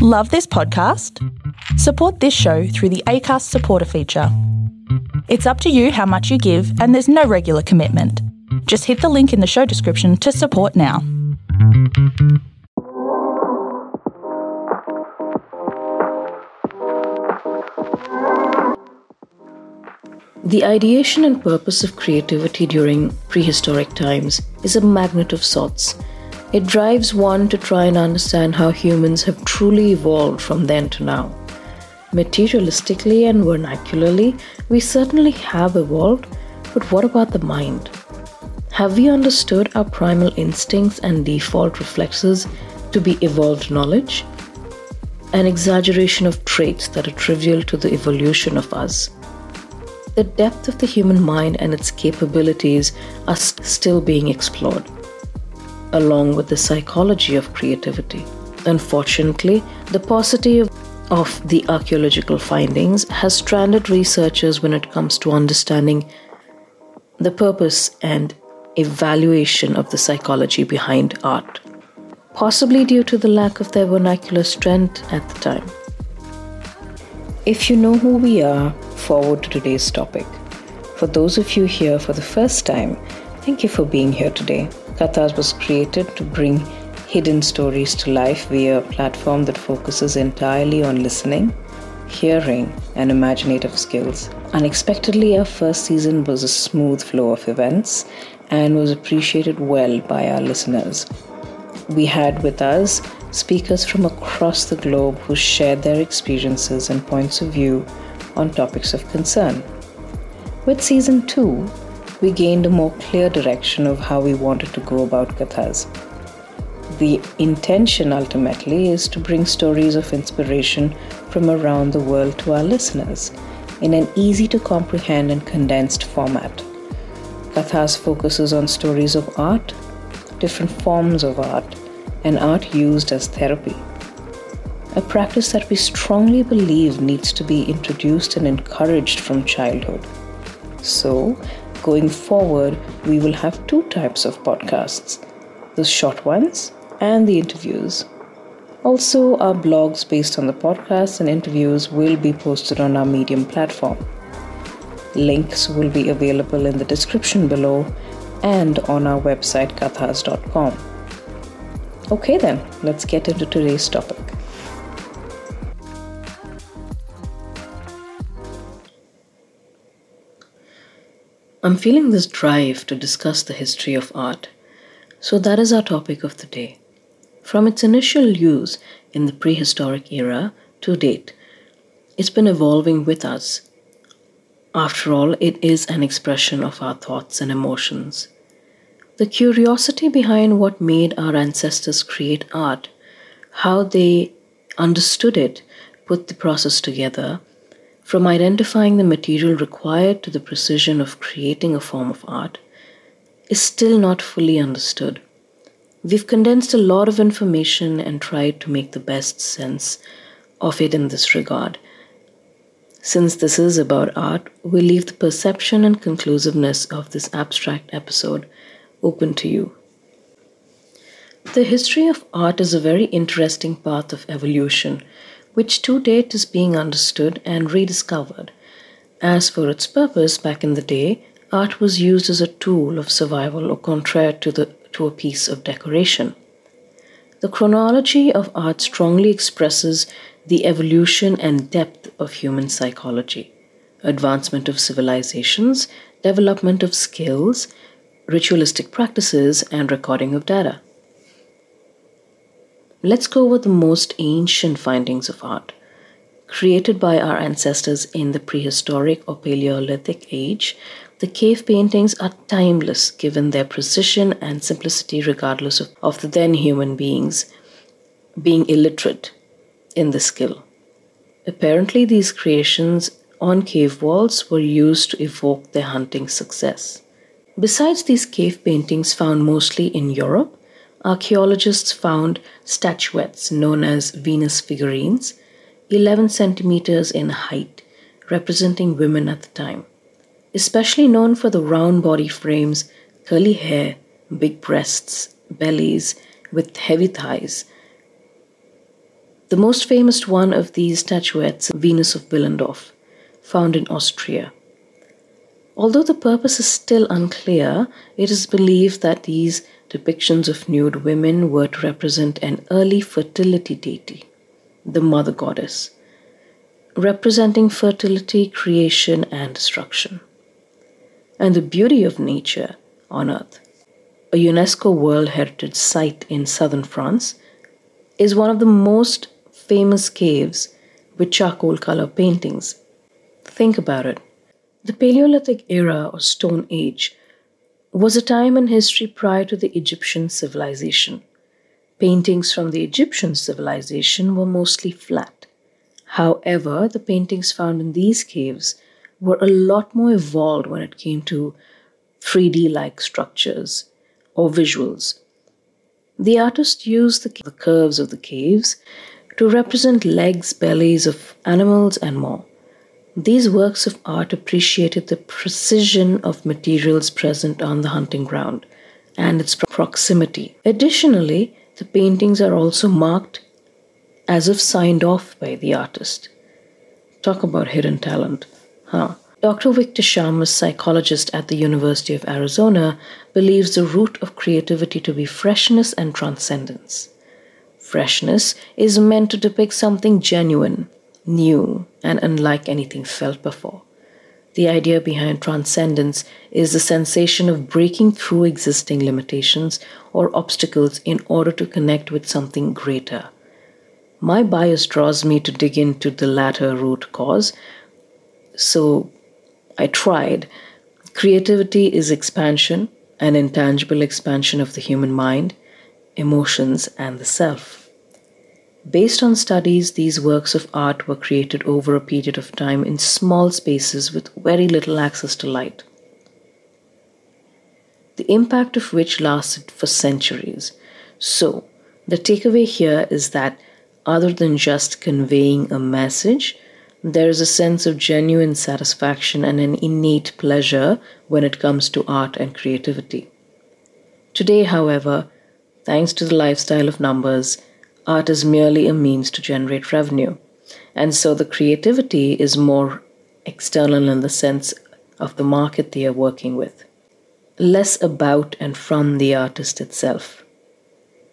Love this podcast? Support this show through the ACAST supporter feature. It's up to you how much you give, and there's no regular commitment. Just hit the link in the show description to support now. The ideation and purpose of creativity during prehistoric times is a magnet of sorts. It drives one to try and understand how humans have truly evolved from then to now. Materialistically and vernacularly, we certainly have evolved, but what about the mind? Have we understood our primal instincts and default reflexes to be evolved knowledge? An exaggeration of traits that are trivial to the evolution of us. The depth of the human mind and its capabilities are st- still being explored, along with the psychology of creativity. Unfortunately, the paucity of the archaeological findings has stranded researchers when it comes to understanding the purpose and evaluation of the psychology behind art, possibly due to the lack of their vernacular strength at the time. If you know who we are, forward to today's topic. For those of you here for the first time, thank you for being here today. Kathaās was created to bring hidden stories to life via a platform that focuses entirely on listening, hearing, and imaginative skills. Unexpectedly, our first season was a smooth flow of events and was appreciated well by our listeners. We had with us speakers from across the globe who shared their experiences and points of view on topics of concern. With season 2, we gained a more clear direction of how we wanted to go about Kathaās. The intention ultimately is to bring stories of inspiration from around the world to our listeners in an easy to comprehend and condensed format. Kathaās focuses on stories of art, different forms of art, and art used as therapy. A practice that we strongly believe needs to be introduced and encouraged from childhood. So, going forward, we will have two types of podcasts the short ones and the interviews. Also, our blogs based on the podcasts and interviews will be posted on our Medium platform. Links will be available in the description below and on our website kathaas.com. Okay, then, let's get into today's topic. I'm feeling this drive to discuss the history of art, so that is our topic of the day. From its initial use in the prehistoric era to date, it's been evolving with us. After all, it is an expression of our thoughts and emotions. The curiosity behind what made our ancestors create art, how they understood it, put the process together, from identifying the material required to the precision of creating a form of art, is still not fully understood. We've condensed a lot of information and tried to make the best sense of it in this regard. Since this is about art, we leave the perception and conclusiveness of this abstract episode open to you. The history of art is a very interesting path of evolution, which to date is being understood and rediscovered. As for its purpose, back in the day, art was used as a tool of survival or contrary to the to a piece of decoration. The chronology of art strongly expresses the evolution and depth of human psychology, advancement of civilizations, development of skills, ritualistic practices, and recording of data. Let's go over the most ancient findings of art. Created by our ancestors in the prehistoric or Paleolithic age, the cave paintings are timeless given their precision and simplicity, regardless of, of the then human beings being illiterate in the skill. Apparently, these creations on cave walls were used to evoke their hunting success. Besides these cave paintings found mostly in Europe, archaeologists found statuettes known as Venus figurines, 11 centimeters in height, representing women at the time especially known for the round body frames, curly hair, big breasts, bellies with heavy thighs. The most famous one of these statuettes, Venus of Willendorf, found in Austria. Although the purpose is still unclear, it is believed that these depictions of nude women were to represent an early fertility deity, the mother goddess, representing fertility, creation, and destruction. And the beauty of nature on earth. A UNESCO World Heritage Site in southern France is one of the most famous caves with charcoal color paintings. Think about it. The Paleolithic era or Stone Age was a time in history prior to the Egyptian civilization. Paintings from the Egyptian civilization were mostly flat. However, the paintings found in these caves were a lot more evolved when it came to 3D like structures or visuals. The artist used the, the curves of the caves to represent legs, bellies of animals, and more. These works of art appreciated the precision of materials present on the hunting ground and its proximity. Additionally, the paintings are also marked as if signed off by the artist. Talk about hidden talent, huh? Dr. Victor Shamas, psychologist at the University of Arizona, believes the root of creativity to be freshness and transcendence. Freshness is meant to depict something genuine, new, and unlike anything felt before. The idea behind transcendence is the sensation of breaking through existing limitations or obstacles in order to connect with something greater. My bias draws me to dig into the latter root cause, so I tried. Creativity is expansion, an intangible expansion of the human mind, emotions, and the self. Based on studies, these works of art were created over a period of time in small spaces with very little access to light, the impact of which lasted for centuries. So, the takeaway here is that other than just conveying a message, there is a sense of genuine satisfaction and an innate pleasure when it comes to art and creativity. Today, however, Thanks to the lifestyle of numbers, art is merely a means to generate revenue. And so the creativity is more external in the sense of the market they are working with, less about and from the artist itself.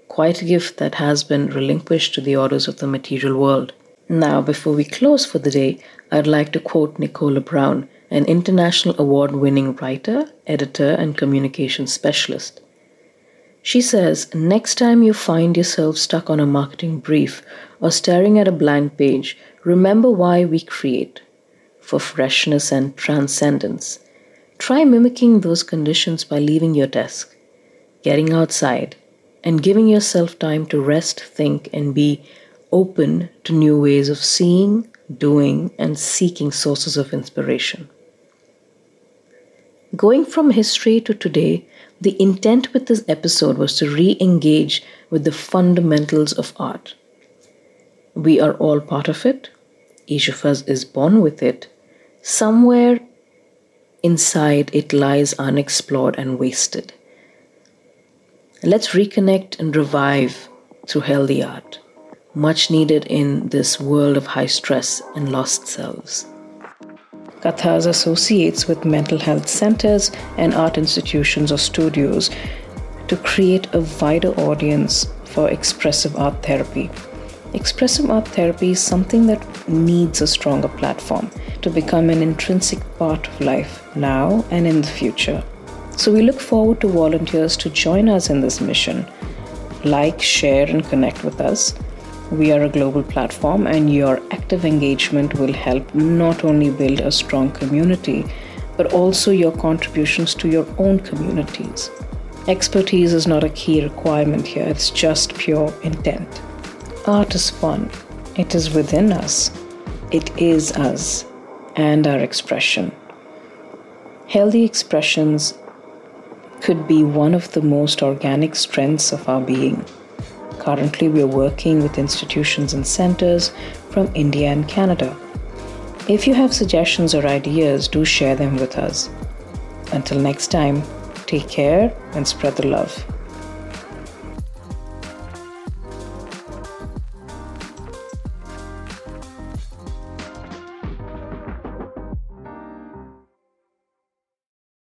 Quite a gift that has been relinquished to the orders of the material world. Now, before we close for the day, I'd like to quote Nicola Brown, an international award winning writer, editor, and communication specialist. She says, next time you find yourself stuck on a marketing brief or staring at a blank page, remember why we create for freshness and transcendence. Try mimicking those conditions by leaving your desk, getting outside, and giving yourself time to rest, think, and be open to new ways of seeing, doing, and seeking sources of inspiration. Going from history to today, the intent with this episode was to re engage with the fundamentals of art. We are all part of it, each of us is born with it. Somewhere inside it lies unexplored and wasted. Let's reconnect and revive through healthy art, much needed in this world of high stress and lost selves. Kathaās associates with mental health centers and art institutions or studios to create a wider audience for expressive art therapy. Expressive art therapy is something that needs a stronger platform to become an intrinsic part of life now and in the future. So we look forward to volunteers to join us in this mission. Like, share, and connect with us. We are a global platform, and your active engagement will help not only build a strong community, but also your contributions to your own communities. Expertise is not a key requirement here, it's just pure intent. Art is fun, it is within us, it is us and our expression. Healthy expressions could be one of the most organic strengths of our being. Currently, we are working with institutions and centers from India and Canada. If you have suggestions or ideas, do share them with us. Until next time, take care and spread the love.